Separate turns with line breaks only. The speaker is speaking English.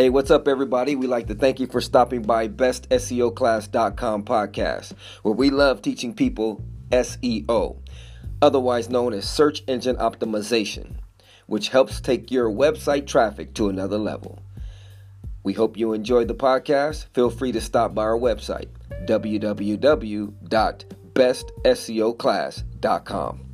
Hey, what's up, everybody? We'd like to thank you for stopping by BestSEOClass.com podcast, where we love teaching people SEO, otherwise known as search engine optimization, which helps take your website traffic to another level. We hope you enjoyed the podcast. Feel free to stop by our website, www.bestseoclass.com.